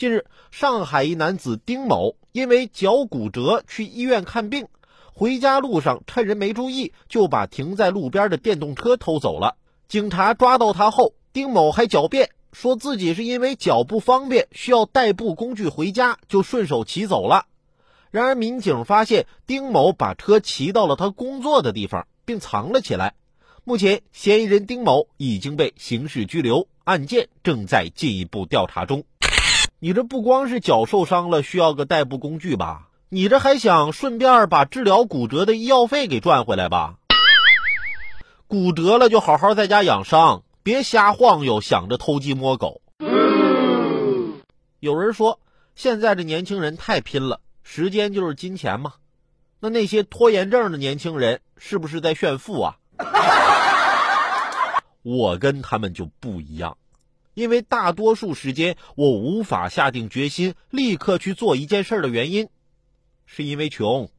近日，上海一男子丁某因为脚骨折去医院看病，回家路上趁人没注意，就把停在路边的电动车偷走了。警察抓到他后，丁某还狡辩说自己是因为脚不方便，需要代步工具回家，就顺手骑走了。然而，民警发现丁某把车骑到了他工作的地方，并藏了起来。目前，嫌疑人丁某已经被刑事拘留，案件正在进一步调查中。你这不光是脚受伤了，需要个代步工具吧？你这还想顺便把治疗骨折的医药费给赚回来吧？骨折了就好好在家养伤，别瞎晃悠，想着偷鸡摸狗。有人说，现在这年轻人太拼了，时间就是金钱嘛。那那些拖延症的年轻人是不是在炫富啊？我跟他们就不一样，因为大多数时间我无法下定决心立刻去做一件事的原因，是因为穷。